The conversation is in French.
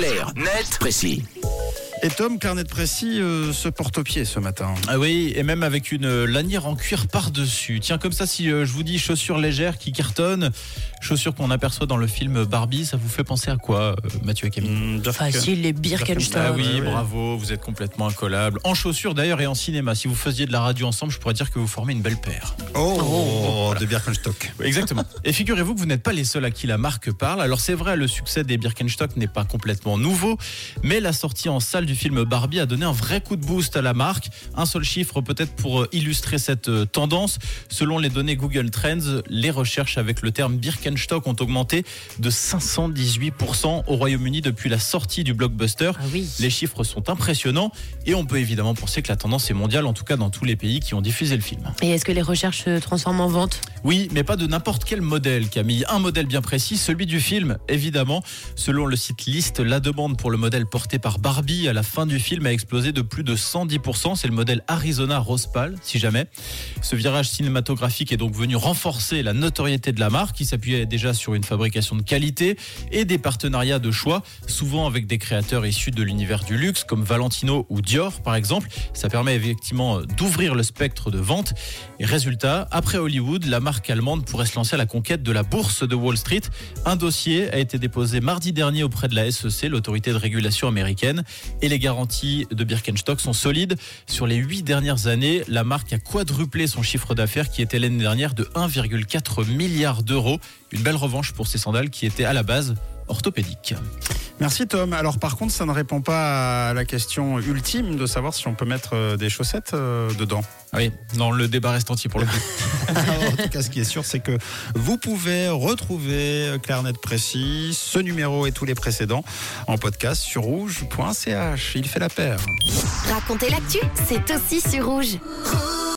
Clair, net, précis. Et Tom, Carnet de Précis euh, se porte au pied ce matin. Ah oui, et même avec une lanière en cuir par-dessus. Tiens, comme ça, si euh, je vous dis chaussures légères qui cartonnent, chaussures qu'on aperçoit dans le film Barbie, ça vous fait penser à quoi, euh, Mathieu et Camille Mmh, Facile, les Birkenstock. Ah oui, ouais, ouais. bravo, vous êtes complètement incollable. En chaussures d'ailleurs et en cinéma. Si vous faisiez de la radio ensemble, je pourrais dire que vous formez une belle paire. Oh, de Birkenstock. Exactement. Et figurez-vous que vous n'êtes pas les seuls à qui la marque parle. Alors c'est vrai, le succès des Birkenstock n'est pas complètement nouveau, mais la sortie en salle du film Barbie a donné un vrai coup de boost à la marque. Un seul chiffre peut-être pour euh, illustrer cette euh, tendance. Selon les données Google Trends, les recherches avec le terme Birkenstock ont augmenté de 518% au Royaume-Uni depuis la sortie du blockbuster. Ah oui. Les chiffres sont impressionnants et on peut évidemment penser que la tendance est mondiale, en tout cas dans tous les pays qui ont diffusé le film. Et est-ce que les recherches se transforment en vente? Oui, mais pas de n'importe quel modèle, Camille. Un modèle bien précis, celui du film, évidemment. Selon le site List, la demande pour le modèle porté par Barbie à la fin du film a explosé de plus de 110%. C'est le modèle Arizona Rose Pâle, si jamais. Ce virage cinématographique est donc venu renforcer la notoriété de la marque, qui s'appuyait déjà sur une fabrication de qualité et des partenariats de choix, souvent avec des créateurs issus de l'univers du luxe, comme Valentino ou Dior, par exemple. Ça permet effectivement d'ouvrir le spectre de vente. Et résultat, après Hollywood, la marque allemande pourrait se lancer à la conquête de la bourse de Wall Street. Un dossier a été déposé mardi dernier auprès de la SEC, l'autorité de régulation américaine, et les garanties de Birkenstock sont solides. Sur les huit dernières années, la marque a quadruplé son chiffre d'affaires qui était l'année dernière de 1,4 milliard d'euros. Une belle revanche pour ces sandales qui étaient à la base orthopédiques. Merci Tom. Alors par contre, ça ne répond pas à la question ultime de savoir si on peut mettre euh, des chaussettes euh, dedans. Ah oui, dans le débat reste entier pour le coup. en tout cas, ce qui est sûr, c'est que vous pouvez retrouver Clarnet Précis, ce numéro et tous les précédents en podcast sur rouge.ch. Il fait la paire. Racontez l'actu, c'est aussi sur. Rouge.